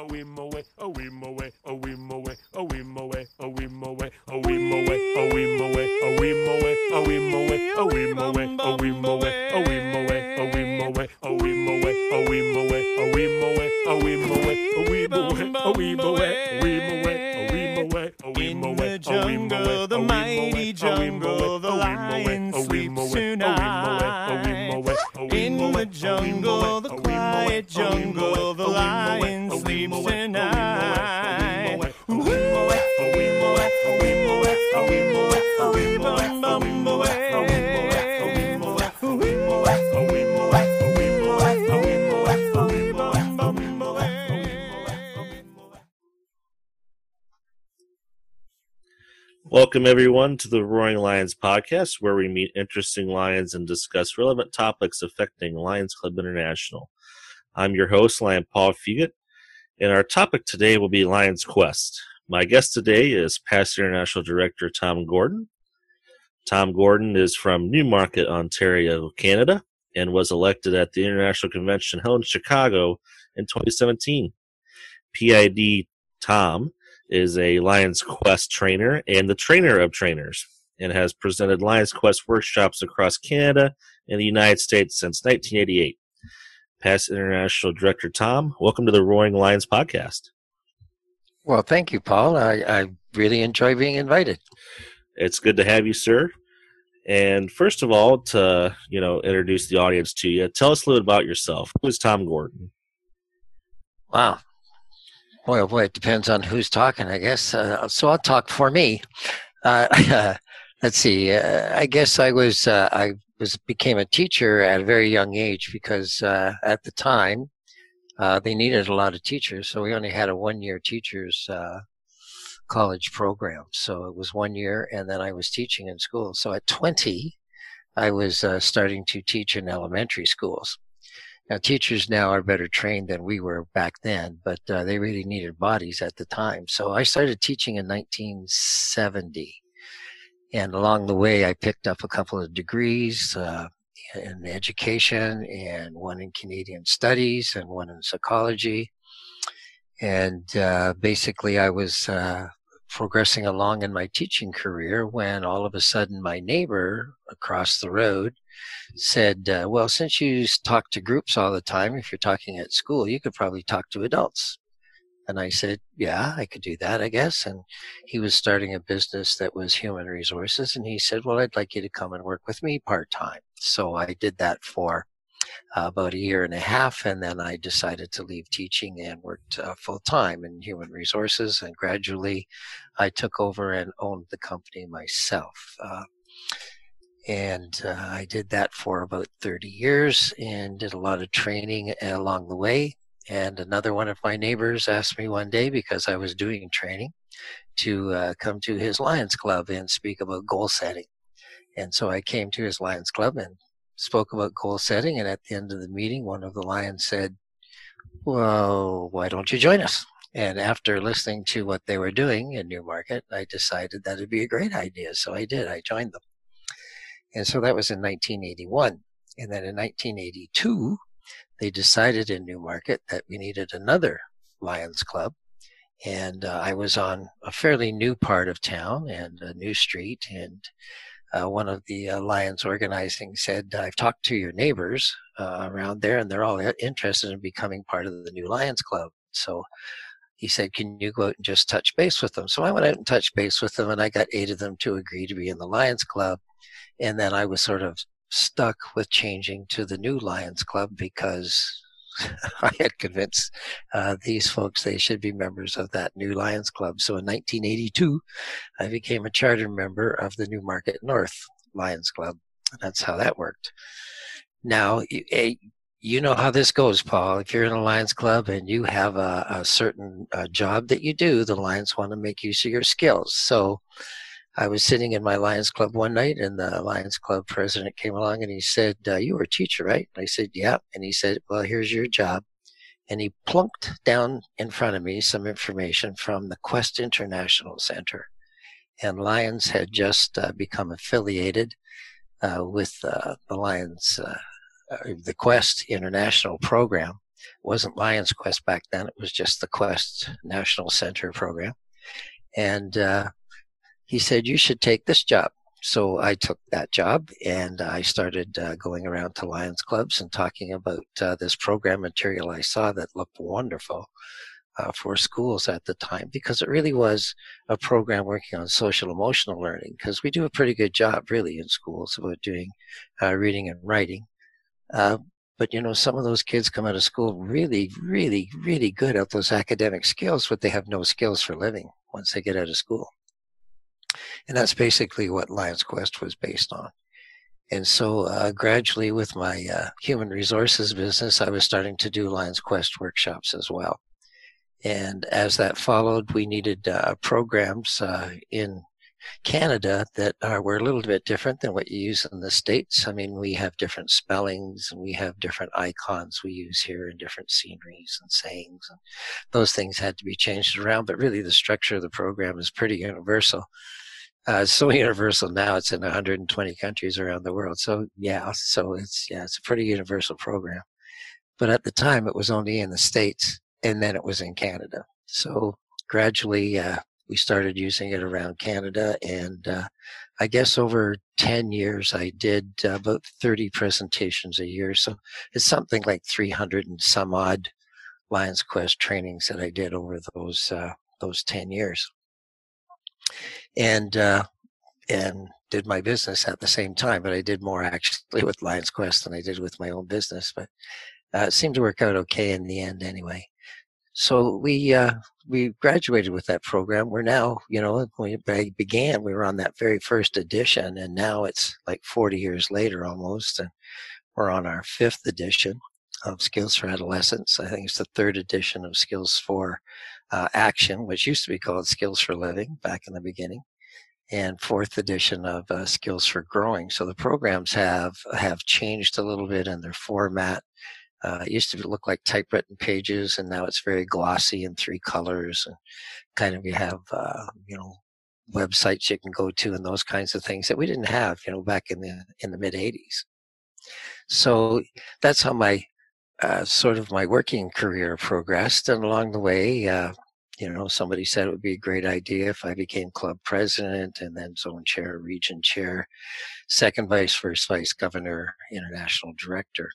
away, away, away, away, Welcome, everyone, to the Roaring Lions podcast, where we meet interesting lions and discuss relevant topics affecting Lions Club International. I'm your host, Lion Paul Fugit, and our topic today will be Lions Quest. My guest today is past International Director Tom Gordon. Tom Gordon is from Newmarket, Ontario, Canada, and was elected at the International Convention held in Chicago in 2017. PID Tom is a Lions Quest trainer and the trainer of trainers, and has presented Lions Quest workshops across Canada and the United States since 1988. Past International Director Tom, welcome to the Roaring Lions podcast. Well, thank you, Paul. I, I really enjoy being invited. It's good to have you, sir. And first of all, to you know, introduce the audience to you, tell us a little about yourself. Who is Tom Gordon? Wow. Boy, oh boy, it depends on who's talking, I guess. Uh, so I'll talk for me. Uh, let's see. Uh, I guess I was uh, I was became a teacher at a very young age because uh, at the time uh, they needed a lot of teachers, so we only had a one-year teachers college program. So it was one year, and then I was teaching in school. So at 20, I was starting to teach in elementary schools. Now, teachers now are better trained than we were back then, but uh, they really needed bodies at the time. So I started teaching in 1970. And along the way, I picked up a couple of degrees uh, in education and one in Canadian studies and one in psychology. And uh, basically, I was uh, progressing along in my teaching career when all of a sudden my neighbor across the road said, uh, Well, since you talk to groups all the time, if you're talking at school, you could probably talk to adults. And I said, Yeah, I could do that, I guess. And he was starting a business that was human resources. And he said, Well, I'd like you to come and work with me part time. So I did that for uh, about a year and a half, and then I decided to leave teaching and worked uh, full time in human resources. And gradually, I took over and owned the company myself. Uh, and uh, I did that for about 30 years and did a lot of training along the way. And another one of my neighbors asked me one day because I was doing training to uh, come to his Lions Club and speak about goal setting. And so I came to his Lions Club and spoke about goal setting. And at the end of the meeting, one of the Lions said, Well, why don't you join us? And after listening to what they were doing in Newmarket, I decided that would be a great idea. So I did. I joined them. And so that was in 1981. And then in 1982, they decided in Newmarket that we needed another Lions Club. And uh, I was on a fairly new part of town and a new street. And uh, one of the uh, Lions organizing said, I've talked to your neighbors uh, around there, and they're all interested in becoming part of the new Lions Club. So he said, Can you go out and just touch base with them? So I went out and touched base with them, and I got eight of them to agree to be in the Lions Club. And then I was sort of stuck with changing to the new Lions Club because I had convinced uh, these folks they should be members of that new Lions Club. So in 1982, I became a charter member of the Newmarket North Lions Club. That's how that worked. Now, you know how this goes, Paul. If you're in a Lions Club and you have a, a certain uh, job that you do, the Lions want to make use of your skills. So I was sitting in my Lions Club one night, and the Lions Club president came along and he said, uh, "You were a teacher, right?" And I said, "Yeah." And he said, "Well, here's your job." And he plunked down in front of me some information from the Quest International Center. And Lions had just uh, become affiliated uh, with uh, the Lions, uh, the Quest International program. wasn't Lions Quest back then. It was just the Quest National Center program. And uh, he said, You should take this job. So I took that job and I started uh, going around to Lions clubs and talking about uh, this program material I saw that looked wonderful uh, for schools at the time because it really was a program working on social emotional learning because we do a pretty good job really in schools about doing uh, reading and writing. Uh, but you know, some of those kids come out of school really, really, really good at those academic skills, but they have no skills for living once they get out of school. And that's basically what Lions Quest was based on. And so, uh, gradually, with my uh, human resources business, I was starting to do Lions Quest workshops as well. And as that followed, we needed uh, programs uh, in Canada that are, were a little bit different than what you use in the States. I mean, we have different spellings and we have different icons we use here and different sceneries and sayings. And those things had to be changed around, but really the structure of the program is pretty universal. Uh, it's so universal now; it's in 120 countries around the world. So yeah, so it's yeah, it's a pretty universal program. But at the time, it was only in the states, and then it was in Canada. So gradually, uh, we started using it around Canada, and uh, I guess over 10 years, I did uh, about 30 presentations a year. So it's something like 300 and some odd Lions Quest trainings that I did over those uh, those 10 years, and uh, and did my business at the same time. But I did more actually with Lions Quest than I did with my own business. But uh, it seemed to work out okay in the end, anyway. So we uh, we graduated with that program. We're now, you know, when we began, we were on that very first edition, and now it's like 40 years later almost, and we're on our fifth edition of Skills for Adolescence. I think it's the third edition of Skills for uh, Action, which used to be called Skills for Living back in the beginning, and fourth edition of uh, Skills for Growing. So the programs have have changed a little bit in their format uh, it used to look like typewritten pages, and now it's very glossy in three colors. And kind of you have, uh, you know, websites you can go to and those kinds of things that we didn't have, you know, back in the in the mid '80s. So that's how my uh, sort of my working career progressed, and along the way, uh, you know, somebody said it would be a great idea if I became club president and then zone chair, region chair, second vice, first vice governor, international director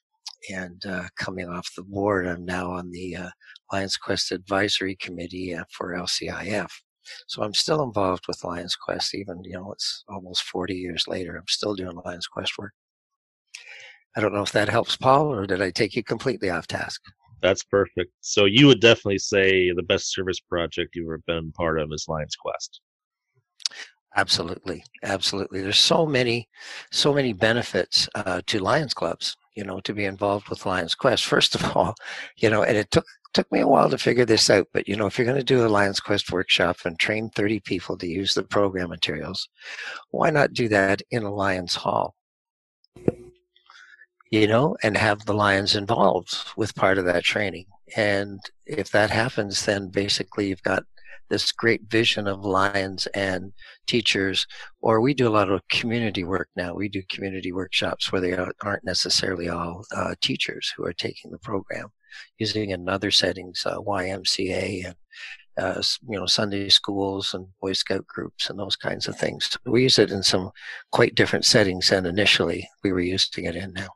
and uh, coming off the board, I'm now on the uh, Lions Quest Advisory Committee uh, for LCIF. So I'm still involved with Lions Quest, even you know it's almost 40 years later. I'm still doing Lions Quest work. I don't know if that helps, Paul, or did I take you completely off task? That's perfect. So you would definitely say the best service project you've ever been part of is Lions Quest. Absolutely, absolutely. There's so many, so many benefits uh, to Lions clubs you know, to be involved with Lions Quest. First of all, you know, and it took took me a while to figure this out, but you know, if you're going to do a Lions Quest workshop and train 30 people to use the program materials, why not do that in a Lions Hall? You know, and have the Lions involved with part of that training. And if that happens, then basically you've got this great vision of lions and teachers, or we do a lot of community work now. We do community workshops where they aren't necessarily all uh, teachers who are taking the program, using in other settings, uh, YMCA and uh, you know Sunday schools and Boy Scout groups and those kinds of things. We use it in some quite different settings than initially we were using it in now.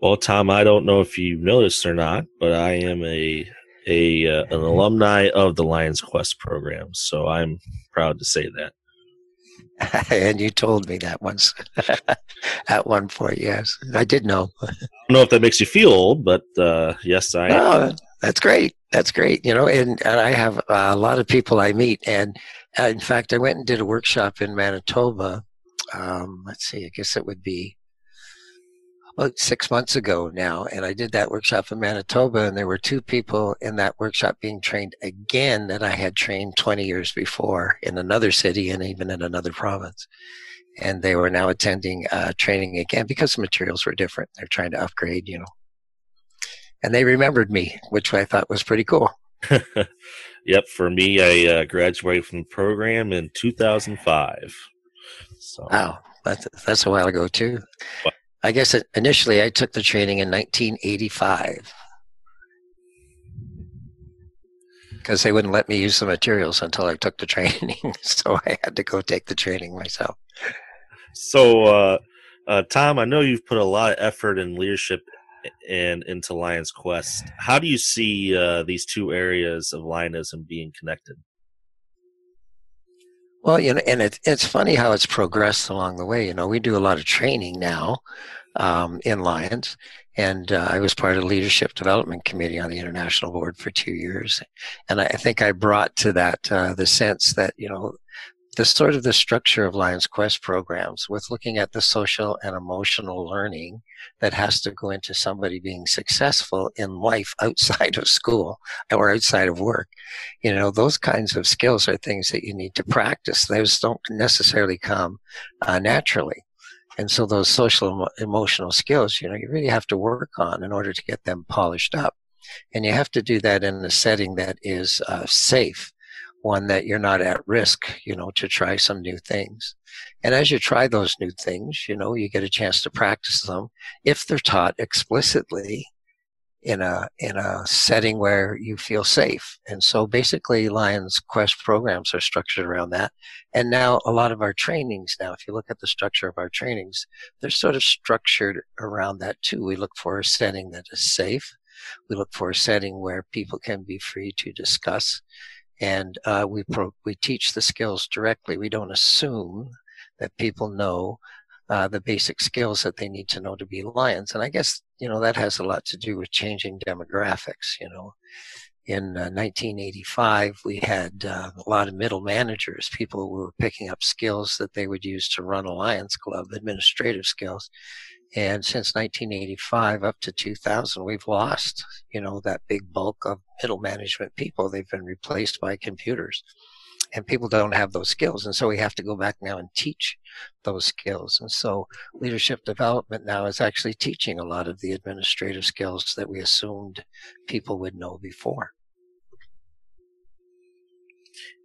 Well, Tom, I don't know if you've noticed or not, but I am a a uh, an alumni of the Lions Quest program, so I'm proud to say that. and you told me that once at one point. Yes, I did know. I don't know if that makes you feel old, but uh, yes, I. No, that's great. That's great. You know, and, and I have a lot of people I meet, and uh, in fact, I went and did a workshop in Manitoba. Um, let's see, I guess it would be about six months ago now, and I did that workshop in Manitoba, and there were two people in that workshop being trained again that I had trained 20 years before in another city and even in another province. And they were now attending uh, training again because the materials were different. They're trying to upgrade, you know. And they remembered me, which I thought was pretty cool. yep, for me, I uh, graduated from the program in 2005. So. Wow, that's that's a while ago too. I guess initially I took the training in 1985 because they wouldn't let me use the materials until I took the training. so I had to go take the training myself. So, uh, uh, Tom, I know you've put a lot of effort and leadership and into Lion's Quest. How do you see uh, these two areas of Lionism being connected? Well, you know, and it, it's funny how it's progressed along the way. You know, we do a lot of training now um, in Lions, and uh, I was part of the leadership development committee on the international board for two years, and I, I think I brought to that uh, the sense that you know the sort of the structure of Lions Quest programs with looking at the social and emotional learning that has to go into somebody being successful in life outside of school or outside of work. You know, those kinds of skills are things that you need to practice. Those don't necessarily come uh, naturally. And so those social emotional skills, you know, you really have to work on in order to get them polished up. And you have to do that in a setting that is uh, safe one that you're not at risk, you know, to try some new things. And as you try those new things, you know, you get a chance to practice them if they're taught explicitly in a in a setting where you feel safe. And so basically Lions Quest programs are structured around that. And now a lot of our trainings now, if you look at the structure of our trainings, they're sort of structured around that too. We look for a setting that is safe. We look for a setting where people can be free to discuss and uh, we pro- we teach the skills directly. We don't assume that people know uh, the basic skills that they need to know to be lions. And I guess you know that has a lot to do with changing demographics. You know, in uh, 1985 we had uh, a lot of middle managers, people who were picking up skills that they would use to run a lions club, administrative skills. And since 1985 up to 2000, we've lost, you know, that big bulk of middle management people. They've been replaced by computers and people don't have those skills. And so we have to go back now and teach those skills. And so leadership development now is actually teaching a lot of the administrative skills that we assumed people would know before.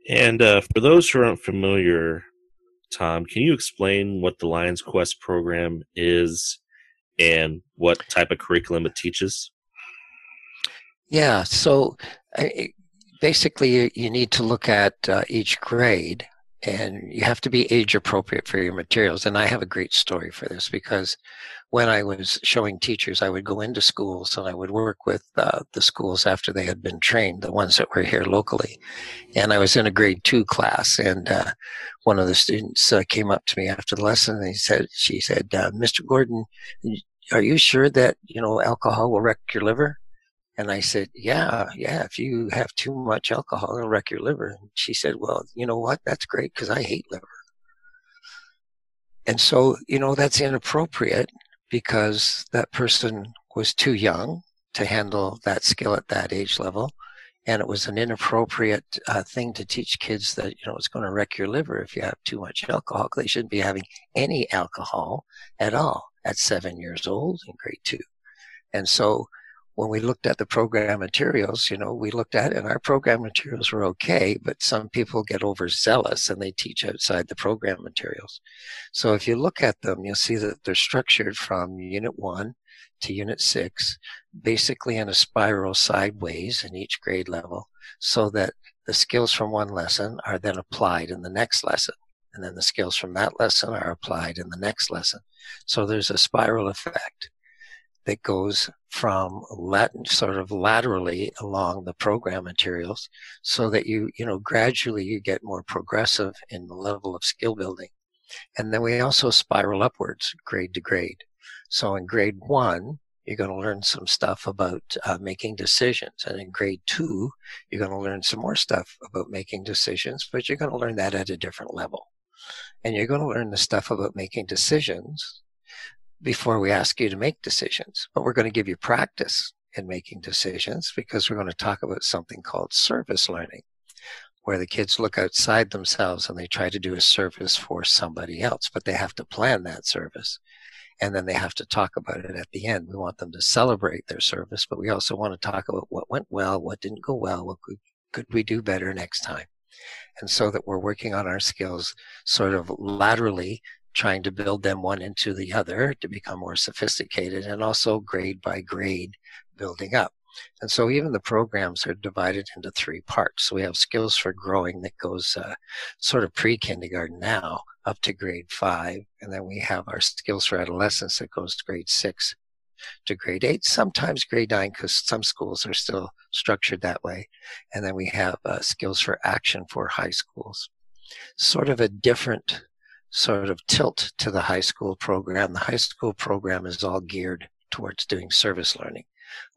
And uh, for those who aren't familiar Tom, can you explain what the Lions Quest program is and what type of curriculum it teaches? Yeah, so basically, you need to look at uh, each grade and you have to be age appropriate for your materials. And I have a great story for this because when I was showing teachers, I would go into schools and I would work with uh, the schools after they had been trained, the ones that were here locally. And I was in a grade two class, and uh, one of the students uh, came up to me after the lesson and he said, "She said, uh, Mr. Gordon, are you sure that you know alcohol will wreck your liver?" And I said, yeah, yeah, if you have too much alcohol, it'll wreck your liver. And she said, well, you know what? That's great because I hate liver. And so, you know, that's inappropriate because that person was too young to handle that skill at that age level. And it was an inappropriate uh, thing to teach kids that, you know, it's going to wreck your liver if you have too much alcohol. They shouldn't be having any alcohol at all at seven years old in grade two. And so when we looked at the program materials, you know, we looked at it and our program materials were okay, but some people get overzealous and they teach outside the program materials. So if you look at them, you'll see that they're structured from unit one to unit six, basically in a spiral sideways in each grade level, so that the skills from one lesson are then applied in the next lesson. And then the skills from that lesson are applied in the next lesson. So there's a spiral effect that goes from Latin, sort of laterally along the program materials so that you, you know, gradually you get more progressive in the level of skill building. And then we also spiral upwards grade to grade. So in grade one, you're going to learn some stuff about uh, making decisions. And in grade two, you're going to learn some more stuff about making decisions, but you're going to learn that at a different level. And you're going to learn the stuff about making decisions before we ask you to make decisions. But we're going to give you practice in making decisions because we're going to talk about something called service learning, where the kids look outside themselves and they try to do a service for somebody else, but they have to plan that service. And then they have to talk about it at the end. We want them to celebrate their service, but we also want to talk about what went well, what didn't go well, what could, could we do better next time. And so that we're working on our skills sort of laterally trying to build them one into the other to become more sophisticated and also grade by grade building up. And so even the programs are divided into three parts. So we have skills for growing that goes uh, sort of pre-kindergarten now up to grade five. And then we have our skills for adolescence that goes to grade six to grade eight, sometimes grade nine, because some schools are still structured that way. And then we have uh, skills for action for high schools. Sort of a different sort of tilt to the high school program. The high school program is all geared towards doing service learning,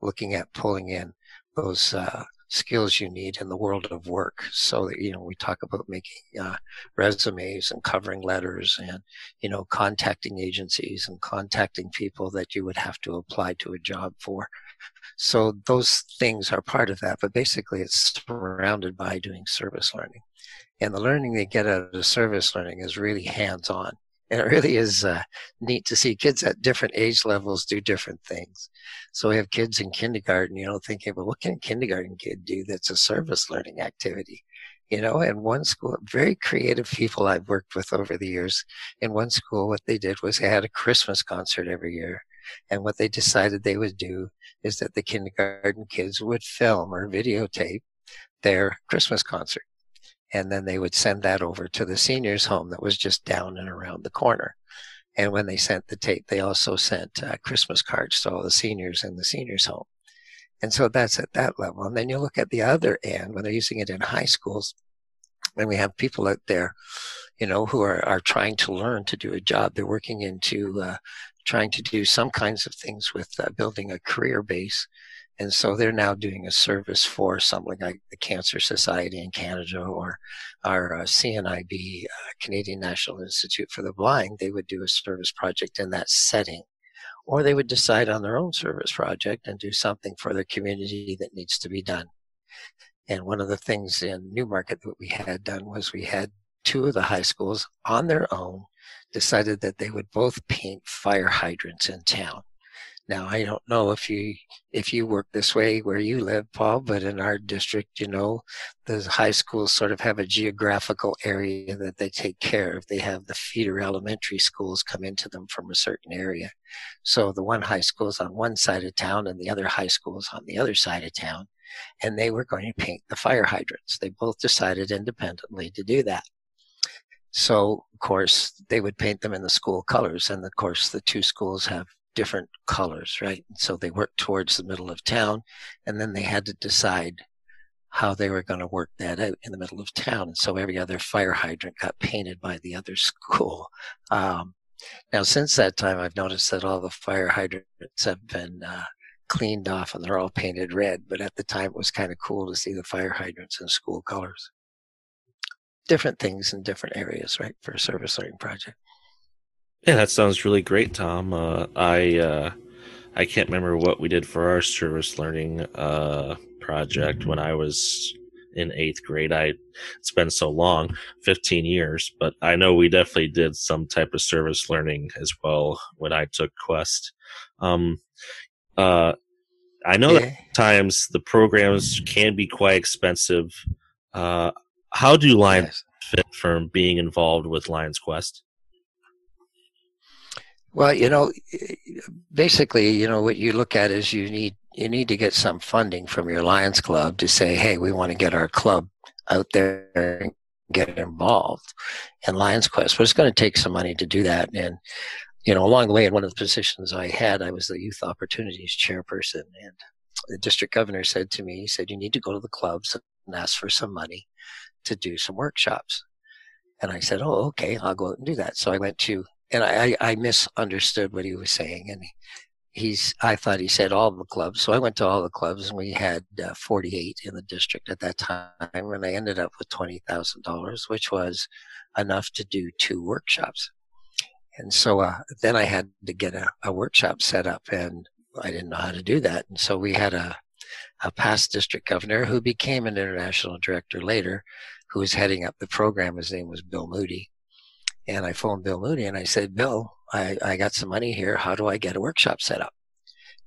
looking at pulling in those uh, skills you need in the world of work. So that, you know, we talk about making uh, resumes and covering letters and, you know, contacting agencies and contacting people that you would have to apply to a job for. So those things are part of that, but basically it's surrounded by doing service learning. And the learning they get out of service learning is really hands on. And it really is uh, neat to see kids at different age levels do different things. So we have kids in kindergarten, you know, thinking, well, what can a kindergarten kid do that's a service learning activity? You know, and one school, very creative people I've worked with over the years. In one school, what they did was they had a Christmas concert every year. And what they decided they would do is that the kindergarten kids would film or videotape their Christmas concert and then they would send that over to the seniors home that was just down and around the corner. And when they sent the tape they also sent uh, christmas cards to all the seniors in the seniors home. And so that's at that level. And then you look at the other end when they're using it in high schools and we have people out there you know who are, are trying to learn to do a job. They're working into uh, trying to do some kinds of things with uh, building a career base and so they're now doing a service for something like the Cancer Society in Canada or our uh, CNIB, uh, Canadian National Institute for the Blind. They would do a service project in that setting. Or they would decide on their own service project and do something for their community that needs to be done. And one of the things in Newmarket that we had done was we had two of the high schools on their own decided that they would both paint fire hydrants in town. Now I don't know if you if you work this way where you live, Paul, but in our district, you know, the high schools sort of have a geographical area that they take care of. They have the feeder elementary schools come into them from a certain area. So the one high school is on one side of town and the other high school is on the other side of town. And they were going to paint the fire hydrants. They both decided independently to do that. So, of course, they would paint them in the school colors. And of course, the two schools have different colors, right? So they worked towards the middle of town, and then they had to decide how they were going to work that out in the middle of town. And so every other fire hydrant got painted by the other school. Um, now, since that time, I've noticed that all the fire hydrants have been uh, cleaned off and they're all painted red. But at the time, it was kind of cool to see the fire hydrants in school colors. Different things in different areas, right, for a service learning project. Yeah, that sounds really great, Tom. Uh, I uh, I can't remember what we did for our service learning uh, project when I was in eighth grade. I it's been so long, fifteen years, but I know we definitely did some type of service learning as well when I took Quest. Um, uh, I know yeah. that times the programs can be quite expensive. Uh, how do Lions yes. fit from being involved with Lions Quest? Well, you know, basically, you know, what you look at is you need you need to get some funding from your Lions Club to say, hey, we want to get our club out there and get involved in Lions Quest. But it's going to take some money to do that. And, you know, along the way, in one of the positions I had, I was the youth opportunities chairperson. And the district governor said to me, he said, you need to go to the clubs and ask for some money to do some workshops. And I said, oh, okay, I'll go out and do that. So I went to and I, I misunderstood what he was saying, and he's I thought he said all the clubs, so I went to all the clubs, and we had uh, 48 in the district at that time, and I ended up with twenty thousand dollars, which was enough to do two workshops. And so uh, then I had to get a, a workshop set up, and I didn't know how to do that, and so we had a a past district governor who became an international director later, who was heading up the program. His name was Bill Moody and I phoned Bill Moody and I said, Bill, I, I got some money here. How do I get a workshop set up?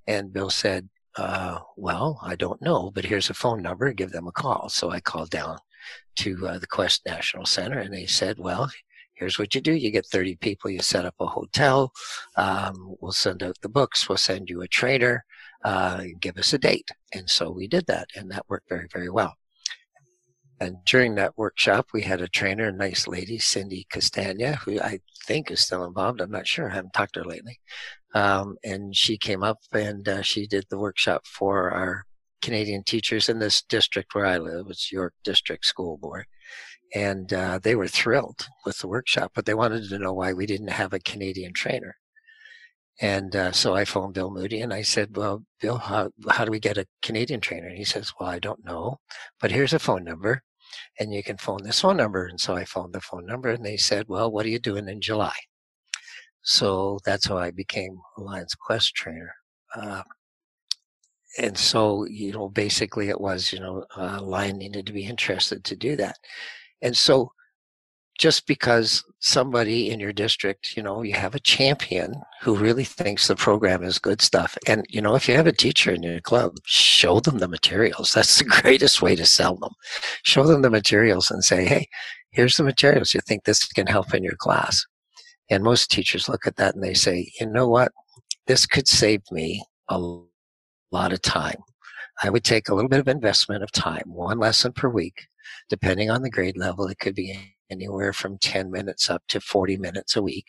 And Bill said, uh, well, I don't know, but here's a phone number. Give them a call. So I called down to uh, the Quest National Center and they said, well, here's what you do. You get 30 people. You set up a hotel. Um, we'll send out the books. We'll send you a trainer. uh, give us a date. And so we did that, and that worked very, very well. And during that workshop, we had a trainer, a nice lady, Cindy Castagna, who I think is still involved. I'm not sure. I haven't talked to her lately. Um, and she came up and uh, she did the workshop for our Canadian teachers in this district where I live. It's York District School Board. And uh, they were thrilled with the workshop, but they wanted to know why we didn't have a Canadian trainer. And uh, so I phoned Bill Moody and I said, Well, Bill, how, how do we get a Canadian trainer? And he says, Well, I don't know, but here's a phone number and you can phone this phone number. And so I phoned the phone number and they said, Well, what are you doing in July? So that's how I became a Lions Quest trainer. Uh, and so, you know, basically it was, you know, uh, Lion needed to be interested to do that. And so just because somebody in your district, you know, you have a champion who really thinks the program is good stuff. And, you know, if you have a teacher in your club, show them the materials. That's the greatest way to sell them. Show them the materials and say, hey, here's the materials. You think this can help in your class? And most teachers look at that and they say, you know what? This could save me a lot of time. I would take a little bit of investment of time, one lesson per week, depending on the grade level. It could be anywhere from 10 minutes up to 40 minutes a week.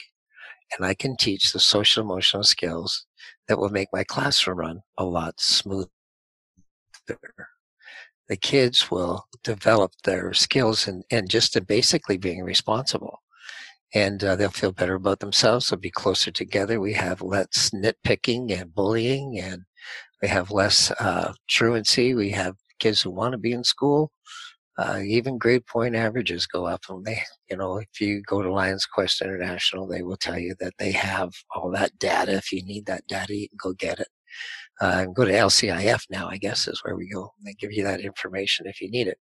And I can teach the social emotional skills that will make my classroom run a lot smoother. The kids will develop their skills and, and just basically being responsible. And uh, they'll feel better about themselves. They'll be closer together. We have less nitpicking and bullying, and we have less uh, truancy. We have kids who want to be in school uh, even grade point averages go up. And they, you know, if you go to Lions Quest International, they will tell you that they have all that data. If you need that data, you can go get it. Uh, go to LCIF now, I guess, is where we go. They give you that information if you need it.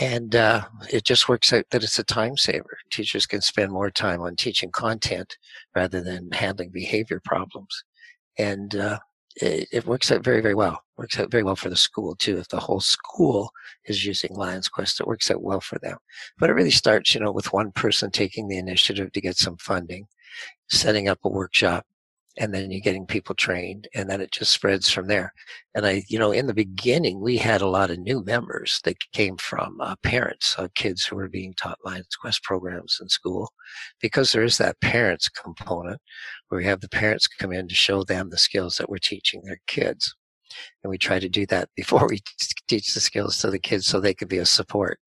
And uh, it just works out that it's a time saver. Teachers can spend more time on teaching content rather than handling behavior problems. And uh, it, it, works out very, very well. Works out very well for the school too. If the whole school is using Lions Quest, it works out well for them. But it really starts, you know, with one person taking the initiative to get some funding, setting up a workshop, and then you're getting people trained and then it just spreads from there and i you know in the beginning we had a lot of new members that came from uh, parents of kids who were being taught lions quest programs in school because there is that parents component where we have the parents come in to show them the skills that we're teaching their kids. And we try to do that before we teach the skills to the kids so they could be a support.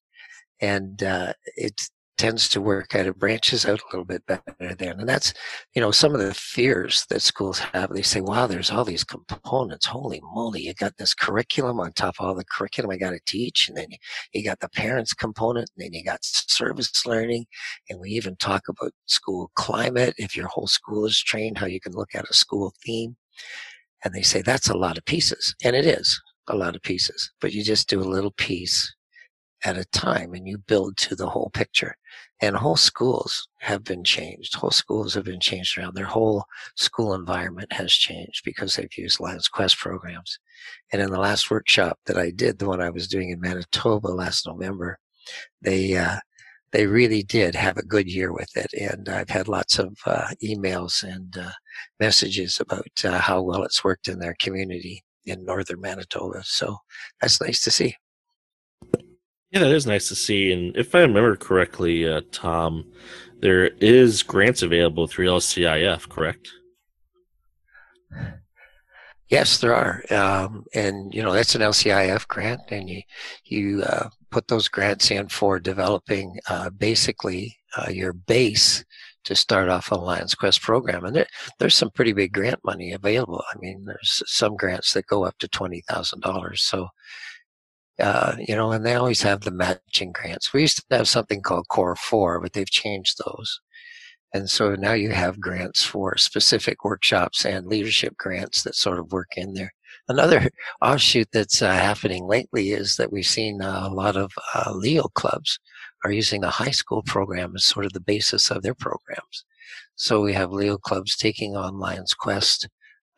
And uh, it's tends to work out. It branches out a little bit better then. And that's, you know, some of the fears that schools have. They say, wow, there's all these components. Holy moly, you got this curriculum on top of all the curriculum I got to teach. And then you, you got the parents component, and then you got service learning. And we even talk about school climate. If your whole school is trained, how you can look at a school theme. And they say that's a lot of pieces. And it is a lot of pieces, but you just do a little piece at a time and you build to the whole picture. And whole schools have been changed. Whole schools have been changed around. Their whole school environment has changed because they've used Lions Quest programs. And in the last workshop that I did, the one I was doing in Manitoba last November, they, uh, they really did have a good year with it. And I've had lots of uh, emails and uh, messages about uh, how well it's worked in their community in northern Manitoba. So that's nice to see. Yeah, that is nice to see. And if I remember correctly, uh, Tom, there is grants available through LCIF, correct? Yes, there are, um, and you know that's an LCIF grant, and you you uh, put those grants in for developing uh, basically uh, your base to start off a Lions Quest program, and there, there's some pretty big grant money available. I mean, there's some grants that go up to twenty thousand dollars, so uh, you know, and they always have the matching grants. We used to have something called Core 4, but they've changed those. And so now you have grants for specific workshops and leadership grants that sort of work in there. Another offshoot that's uh, happening lately is that we've seen uh, a lot of uh, Leo clubs are using the high school program as sort of the basis of their programs. So we have Leo clubs taking on Lions Quest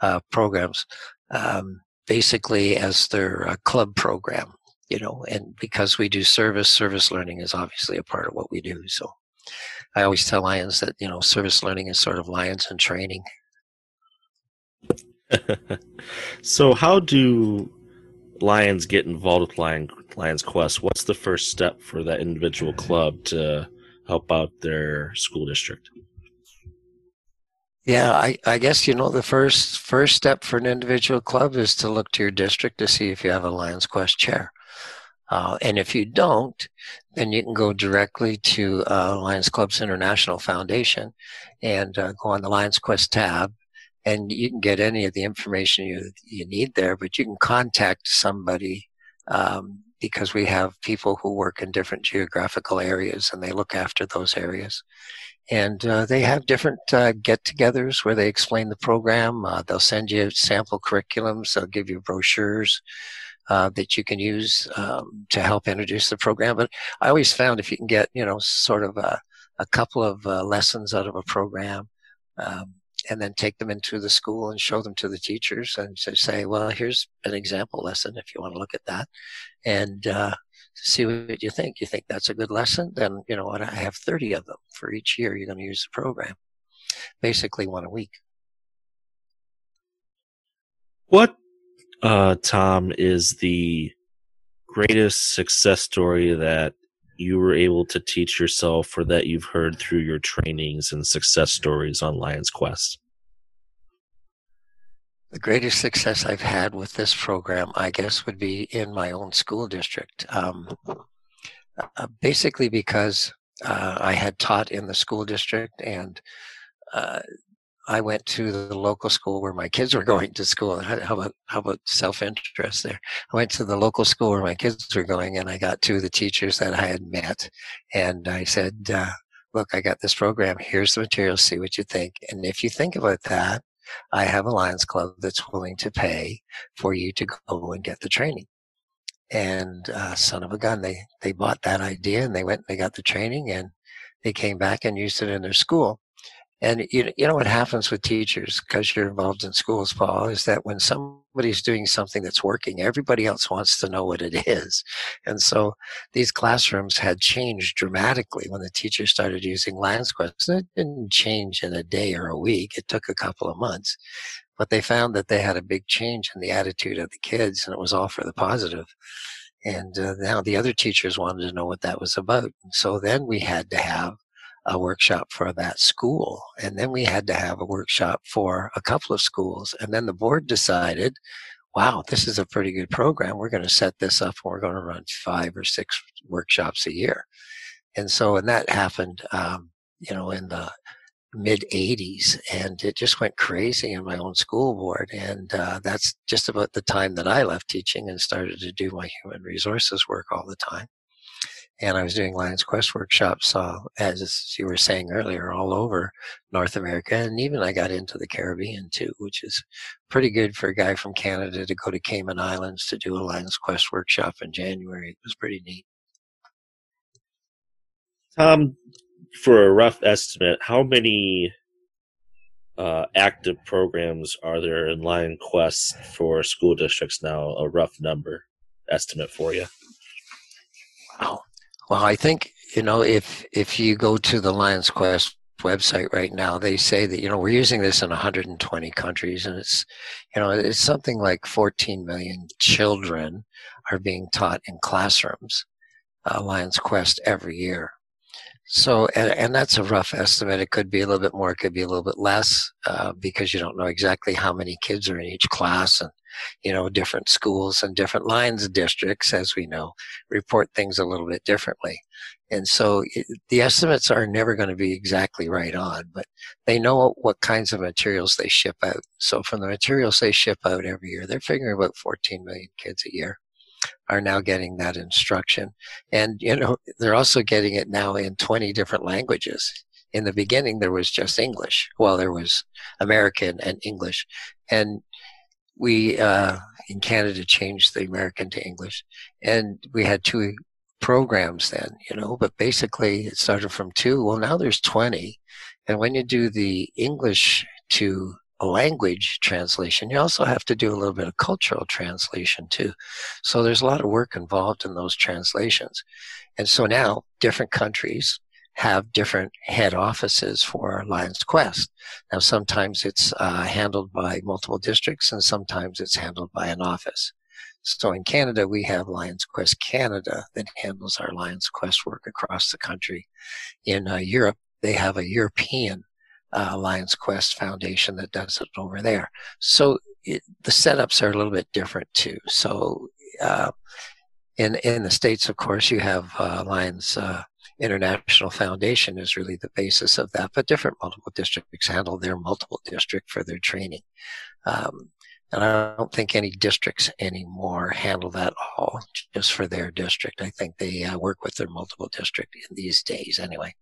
uh, programs um, basically as their uh, club program you know, and because we do service, service learning is obviously a part of what we do. So I always tell Lions that, you know, service learning is sort of Lions in training. so, how do Lions get involved with Lion, Lions Quest? What's the first step for that individual club to help out their school district? Yeah, I, I guess you know the first first step for an individual club is to look to your district to see if you have a Lions Quest chair. Uh, and if you don't, then you can go directly to uh, Lions Clubs International Foundation and uh, go on the Lions Quest tab, and you can get any of the information you you need there. But you can contact somebody um, because we have people who work in different geographical areas and they look after those areas. And uh, they have different uh, get-togethers where they explain the program. Uh, they'll send you sample curriculums. They'll give you brochures uh, that you can use um, to help introduce the program. But I always found if you can get, you know, sort of a, a couple of uh, lessons out of a program, um, and then take them into the school and show them to the teachers and to say, well, here's an example lesson if you want to look at that, and uh, see what you think. You think that's a good lesson? Then you know what? I have 30 of them for each year. You're going to use the program, basically one a week. What uh, Tom, is the greatest success story that you were able to teach yourself or that you've heard through your trainings and success stories on Lions Quest? The greatest success I've had with this program, I guess, would be in my own school district. Um, uh, basically, because uh, I had taught in the school district and uh, I went to the local school where my kids were going to school. How about how about self interest there? I went to the local school where my kids were going, and I got two of the teachers that I had met, and I said, uh, "Look, I got this program. Here's the material. See what you think. And if you think about that, I have a Lions Club that's willing to pay for you to go and get the training." And uh, son of a gun, they they bought that idea and they went and they got the training and they came back and used it in their school and you, you know what happens with teachers, because you're involved in schools, Paul, is that when somebody's doing something that's working, everybody else wants to know what it is. And so these classrooms had changed dramatically when the teachers started using LionsQuest. It didn't change in a day or a week. It took a couple of months. But they found that they had a big change in the attitude of the kids, and it was all for the positive. And uh, now the other teachers wanted to know what that was about. And so then we had to have a workshop for that school. And then we had to have a workshop for a couple of schools. And then the board decided, wow, this is a pretty good program. We're going to set this up and we're going to run five or six workshops a year. And so, and that happened, um, you know, in the mid 80s and it just went crazy in my own school board and uh, that's just about the time that i left teaching and started to do my human resources work all the time and I was doing Lions Quest workshops, uh, as you were saying earlier, all over North America, and even I got into the Caribbean too, which is pretty good for a guy from Canada to go to Cayman Islands to do a Lions Quest workshop in January. It was pretty neat. Um, for a rough estimate, how many uh, active programs are there in Lion Quest for school districts now? A rough number estimate for you. Wow. Well, I think you know if if you go to the Lions Quest website right now, they say that you know we're using this in 120 countries, and it's you know it's something like 14 million children are being taught in classrooms, uh, Lions Quest every year. So, and, and, that's a rough estimate. It could be a little bit more, it could be a little bit less, uh, because you don't know exactly how many kids are in each class and you know, different schools and different lines of districts, as we know, report things a little bit differently. And so it, the estimates are never going to be exactly right on, but they know what kinds of materials they ship out. So from the materials they ship out every year, they're figuring about 14 million kids a year are now getting that instruction. And, you know, they're also getting it now in 20 different languages. In the beginning, there was just English. Well, there was American and English. And we uh, in Canada changed the American to English, and we had two programs then, you know. But basically, it started from two. Well, now there's twenty, and when you do the English to a language translation, you also have to do a little bit of cultural translation too. So there's a lot of work involved in those translations, and so now different countries have different head offices for Lions Quest. Now, sometimes it's uh, handled by multiple districts and sometimes it's handled by an office. So in Canada, we have Lions Quest Canada that handles our Lions Quest work across the country. In uh, Europe, they have a European uh, Lions Quest Foundation that does it over there. So it, the setups are a little bit different too. So uh, in in the states, of course, you have uh, Lions uh, International Foundation is really the basis of that, but different multiple districts handle their multiple district for their training. Um, and I don't think any districts anymore handle that all just for their district. I think they uh, work with their multiple district in these days anyway.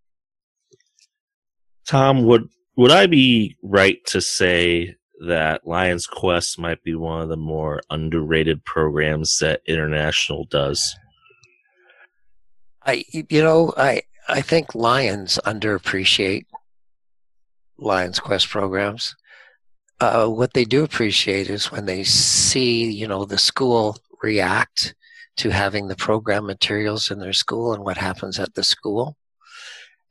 Tom, would would I be right to say that Lions Quest might be one of the more underrated programs that International does? I, you know, I I think Lions underappreciate Lions Quest programs. Uh, what they do appreciate is when they see, you know, the school react to having the program materials in their school and what happens at the school.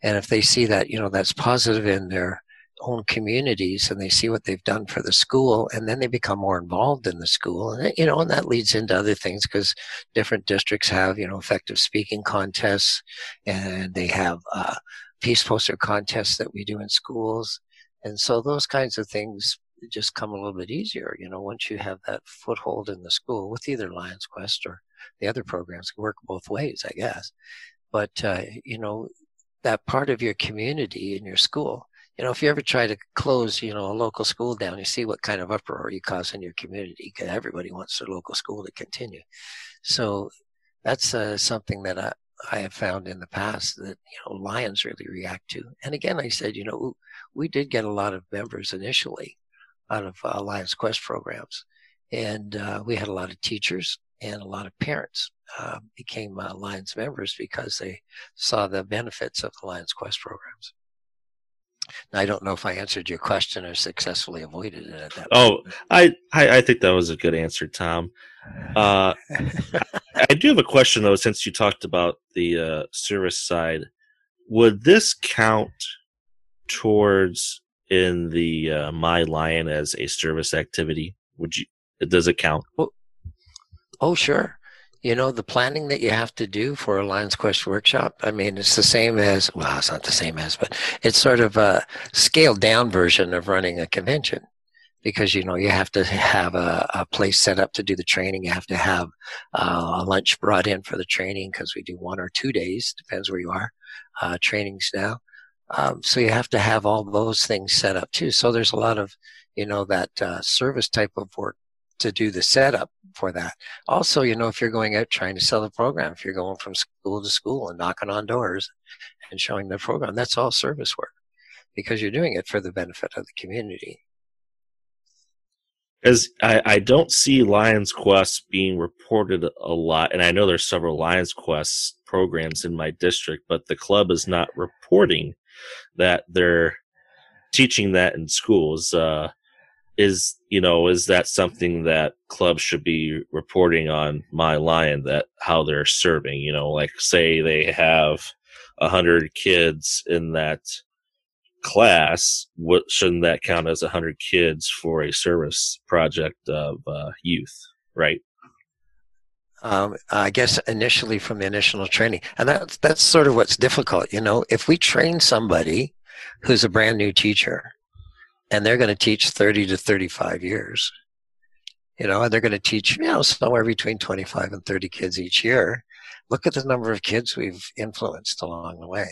And if they see that, you know, that's positive in their own communities and they see what they've done for the school and then they become more involved in the school. And you know and that leads into other things because different districts have you know effective speaking contests and they have uh, peace poster contests that we do in schools. And so those kinds of things just come a little bit easier you know once you have that foothold in the school with either lions quest or the other programs work both ways i guess. But uh, you know that part of your community in your school you know, if you ever try to close, you know, a local school down, you see what kind of uproar you cause in your community everybody wants their local school to continue. So that's uh, something that I, I have found in the past that, you know, Lions really react to. And again, I said, you know, we did get a lot of members initially out of uh, Lions Quest programs. And uh, we had a lot of teachers and a lot of parents uh, became uh, Lions members because they saw the benefits of the Lions Quest programs. I don't know if I answered your question or successfully avoided it at that. Oh, I, I, I think that was a good answer, Tom. Uh, I do have a question though, since you talked about the uh, service side. Would this count towards in the uh, My Lion as a service activity? Would you? Does it count? Well, oh, sure you know, the planning that you have to do for a Lions Quest workshop, I mean, it's the same as, well, it's not the same as, but it's sort of a scaled down version of running a convention because, you know, you have to have a, a place set up to do the training. You have to have uh, a lunch brought in for the training because we do one or two days, depends where you are, uh, trainings now. Um, so you have to have all those things set up too. So there's a lot of, you know, that uh, service type of work to do the setup for that. Also, you know, if you're going out trying to sell the program, if you're going from school to school and knocking on doors and showing the program, that's all service work because you're doing it for the benefit of the community. As I, I don't see Lions Quest being reported a lot, and I know there's several Lions Quest programs in my district, but the club is not reporting that they're teaching that in schools. Uh, is you know is that something that clubs should be reporting on my lion that how they're serving you know like say they have a hundred kids in that class what shouldn't that count as a hundred kids for a service project of uh, youth right um, I guess initially from the initial training, and that's that's sort of what's difficult. You know, if we train somebody who's a brand new teacher, and they're going to teach 30 to 35 years. You know, and they're going to teach, you know, somewhere between 25 and 30 kids each year. Look at the number of kids we've influenced along the way.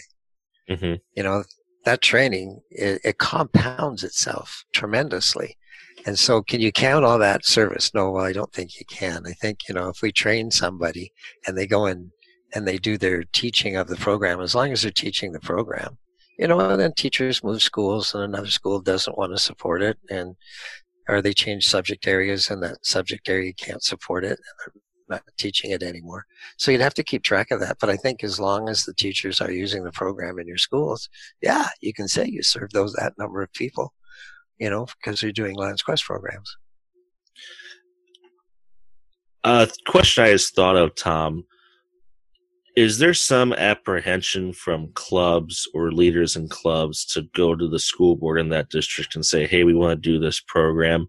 Mm-hmm. You know, that training, it, it compounds itself tremendously. And so, can you count all that service? No, well, I don't think you can. I think, you know, if we train somebody and they go in and they do their teaching of the program, as long as they're teaching the program, you know, and then teachers move schools and another school doesn't want to support it and or they change subject areas and that subject area can't support it not teaching it anymore. So you'd have to keep track of that. But I think as long as the teachers are using the program in your schools, yeah, you can say you serve those that number of people, you know, because you're doing Lions Quest programs. A uh, question I just thought of, Tom is there some apprehension from clubs or leaders in clubs to go to the school board in that district and say, "Hey, we want to do this program,"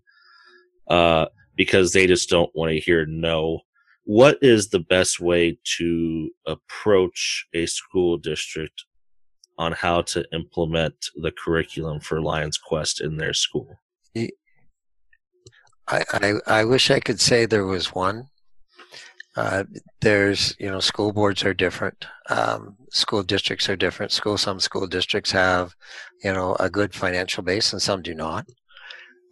uh, because they just don't want to hear no? What is the best way to approach a school district on how to implement the curriculum for Lions Quest in their school? I, I, I wish I could say there was one. Uh, there's, you know, school boards are different. Um, school districts are different. School, some school districts have, you know, a good financial base and some do not.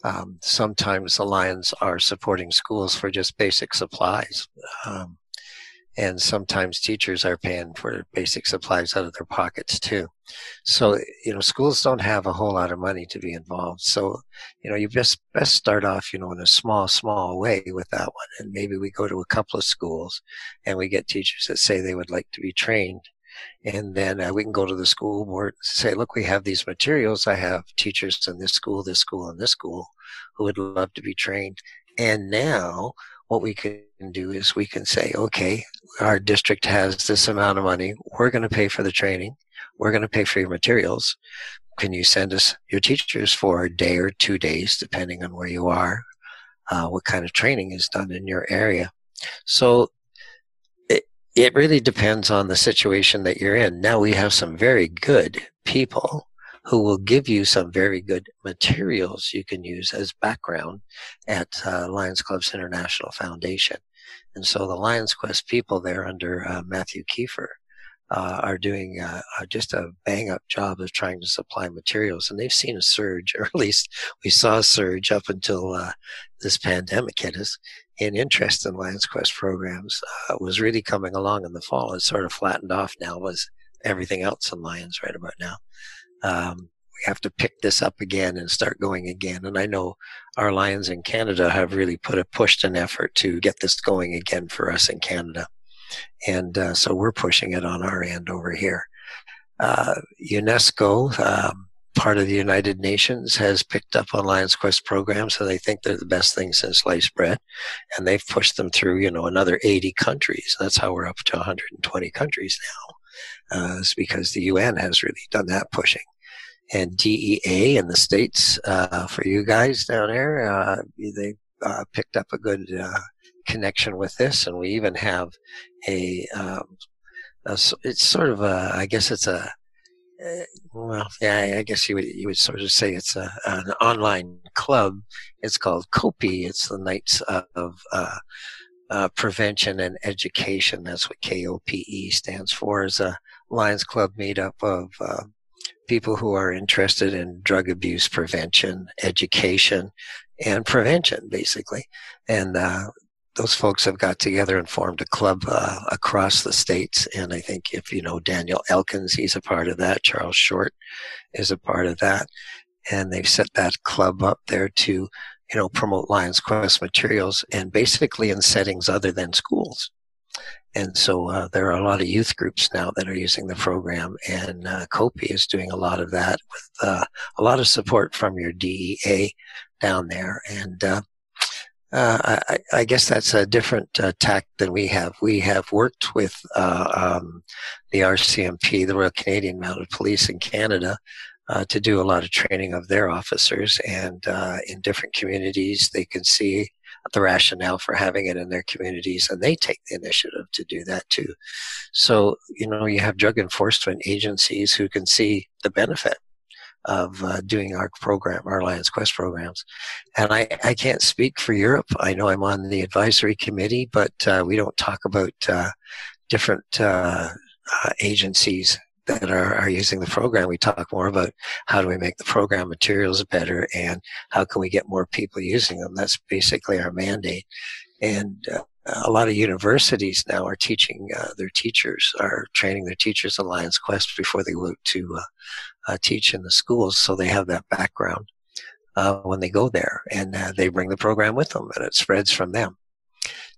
Um, sometimes the Lions are supporting schools for just basic supplies. Um, and sometimes teachers are paying for basic supplies out of their pockets too. So, you know, schools don't have a whole lot of money to be involved. So, you know, you best best start off, you know, in a small, small way with that one. And maybe we go to a couple of schools and we get teachers that say they would like to be trained. And then uh, we can go to the school board and say, look, we have these materials. I have teachers in this school, this school, and this school who would love to be trained. And now what we can do is we can say, okay, our district has this amount of money. We're going to pay for the training. We're going to pay for your materials. Can you send us your teachers for a day or two days, depending on where you are, uh, what kind of training is done in your area? So it, it really depends on the situation that you're in. Now we have some very good people who will give you some very good materials you can use as background at uh, Lions Clubs International Foundation. And so the Lions Quest people there under uh, Matthew Kiefer uh, are doing uh, uh, just a bang up job of trying to supply materials. And they've seen a surge, or at least we saw a surge up until uh, this pandemic hit us in interest in Lions Quest programs was really coming along in the fall. It's sort of flattened off now was everything else in Lions right about now um, we have to pick this up again and start going again. And I know our Lions in Canada have really put a pushed an effort to get this going again for us in Canada. And uh, so we're pushing it on our end over here. Uh, UNESCO, um, part of the United Nations, has picked up on Lions Quest programs, so they think they're the best thing since sliced bread, and they've pushed them through, you know, another 80 countries. That's how we're up to 120 countries now uh, is because the UN has really done that pushing. And DEA in the States, uh, for you guys down there, uh, they uh, picked up a good uh, connection with this. And we even have a, um, a it's sort of a, I guess it's a, uh, well, yeah, I guess you would you would sort of say it's a, an online club. It's called KOPE. It's the Knights of uh, Prevention and Education. That's what KOPE stands for. Is a Lions Club made up of uh, people who are interested in drug abuse prevention, education, and prevention, basically. And uh, those folks have got together and formed a club uh, across the states. And I think if you know Daniel Elkins, he's a part of that. Charles Short is a part of that. And they've set that club up there to, you know, promote Lions Quest materials and basically in settings other than schools. And so uh, there are a lot of youth groups now that are using the program, and uh, KOPE is doing a lot of that with uh, a lot of support from your DEA down there. And uh, uh, I, I, guess that's a different uh, tack than we have. We have worked with uh, um, the RCMP, the Royal Canadian Mounted Police in Canada, uh, to do a lot of training of their officers. And uh, in different communities, they can see the rationale for having it in their communities, and they take the initiative to do that too. So, you know, you have drug enforcement agencies who can see the benefit of uh, doing our program, our Lions Quest programs. And I, I can't speak for Europe. I know I'm on the advisory committee, but uh, we don't talk about uh, different uh, uh, agencies that are, are using the program. We talk more about how do we make the program materials better and how can we get more people using them. That's basically our mandate. And uh, a lot of universities now are teaching uh, their teachers, are training their teachers in Lions Quest before they go to uh, uh, teach in the schools, so they have that background uh, when they go there, and uh, they bring the program with them, and it spreads from them.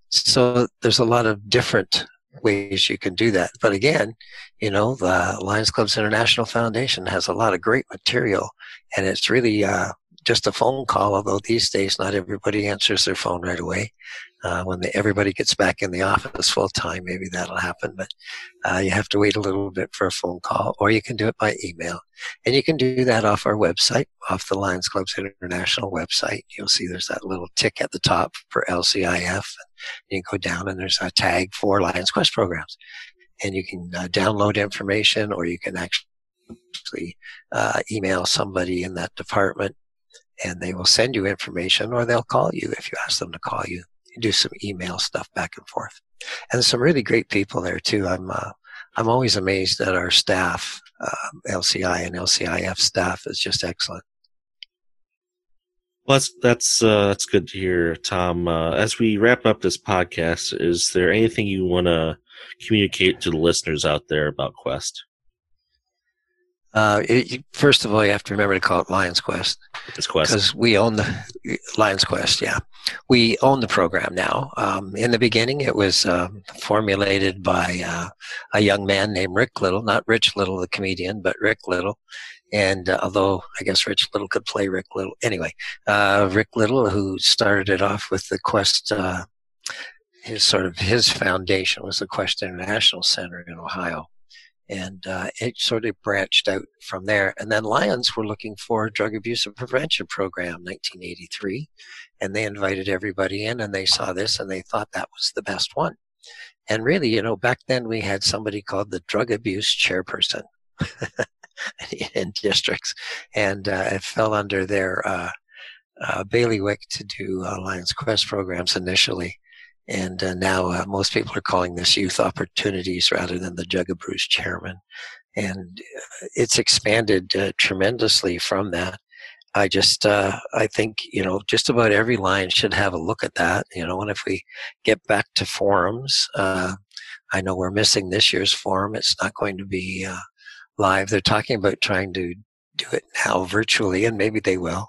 So there's a lot of different ways you can do that. But again, you know, the Lions Clubs International Foundation has a lot of great material, and it's really uh, just a phone call. Although these days, not everybody answers their phone right away. Uh, when the, everybody gets back in the office full time, maybe that'll happen. But uh, you have to wait a little bit for a phone call, or you can do it by email. And you can do that off our website, off the Lions Club's international website. You'll see there's that little tick at the top for LCIF. You can go down and there's a tag for Lions Quest programs. And you can uh, download information, or you can actually uh, email somebody in that department and they will send you information or they'll call you if you ask them to call you do some email stuff back and forth. And some really great people there too. I'm uh, I'm always amazed at our staff, um, LCI and LCIF staff is just excellent. Well, that's that's uh, that's good to hear, Tom. Uh, as we wrap up this podcast, is there anything you want to communicate to the listeners out there about Quest? Uh, it, first of all, you have to remember to call it Lions Quest. It's Quest because we own the Lions Quest. Yeah, we own the program now. Um, in the beginning, it was um, formulated by uh, a young man named Rick Little, not Rich Little, the comedian, but Rick Little. And uh, although I guess Rich Little could play Rick Little, anyway, uh, Rick Little, who started it off with the Quest uh, his sort of his foundation was the Quest International Center in Ohio and uh, it sort of branched out from there. And then Lions were looking for a drug abuse and prevention program, 1983, and they invited everybody in, and they saw this, and they thought that was the best one. And really, you know, back then we had somebody called the drug abuse chairperson in districts, and uh, it fell under their uh, uh, bailiwick to do uh, Lions Quest programs initially. And uh, now uh, most people are calling this youth opportunities rather than the drug abuse chairman. And uh, it's expanded uh, tremendously from that. I just, uh, I think, you know, just about every line should have a look at that, you know, and if we get back to forums, uh, I know we're missing this year's forum. It's not going to be live. They're talking about trying to do it now virtually, and maybe they will.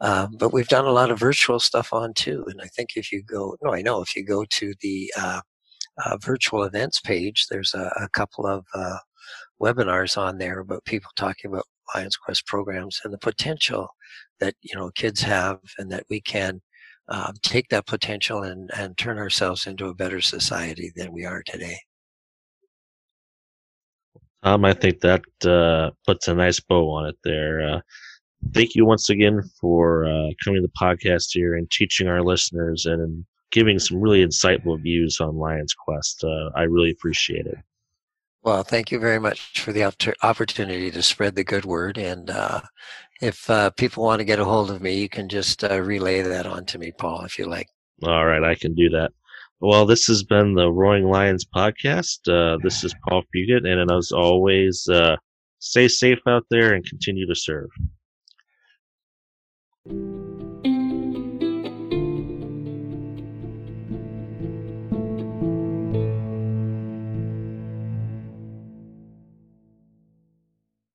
Um, but we've done a lot of virtual stuff on too. And I think if you go, no, I know if you go to the uh, uh, virtual events page, there's a, a couple of uh, webinars on there about people talking about Lions Quest programs and the potential that you know kids have, and that we can um, take that potential and, and turn ourselves into a better society than we are today. Um, I think that uh, puts a nice bow on it there. Uh, thank you once again for uh, coming to the podcast here and teaching our listeners and giving some really insightful views on Lions Quest. Uh, I really appreciate it. Well, thank you very much for the opportunity to spread the good word. And uh, if uh, people want to get a hold of me, you can just uh, relay that on to me, Paul, if you like. All right, I can do that. Well, this has been the Roaring Lions podcast. Uh, this is Paul Fugit, and as always, stay safe out there and continue to serve.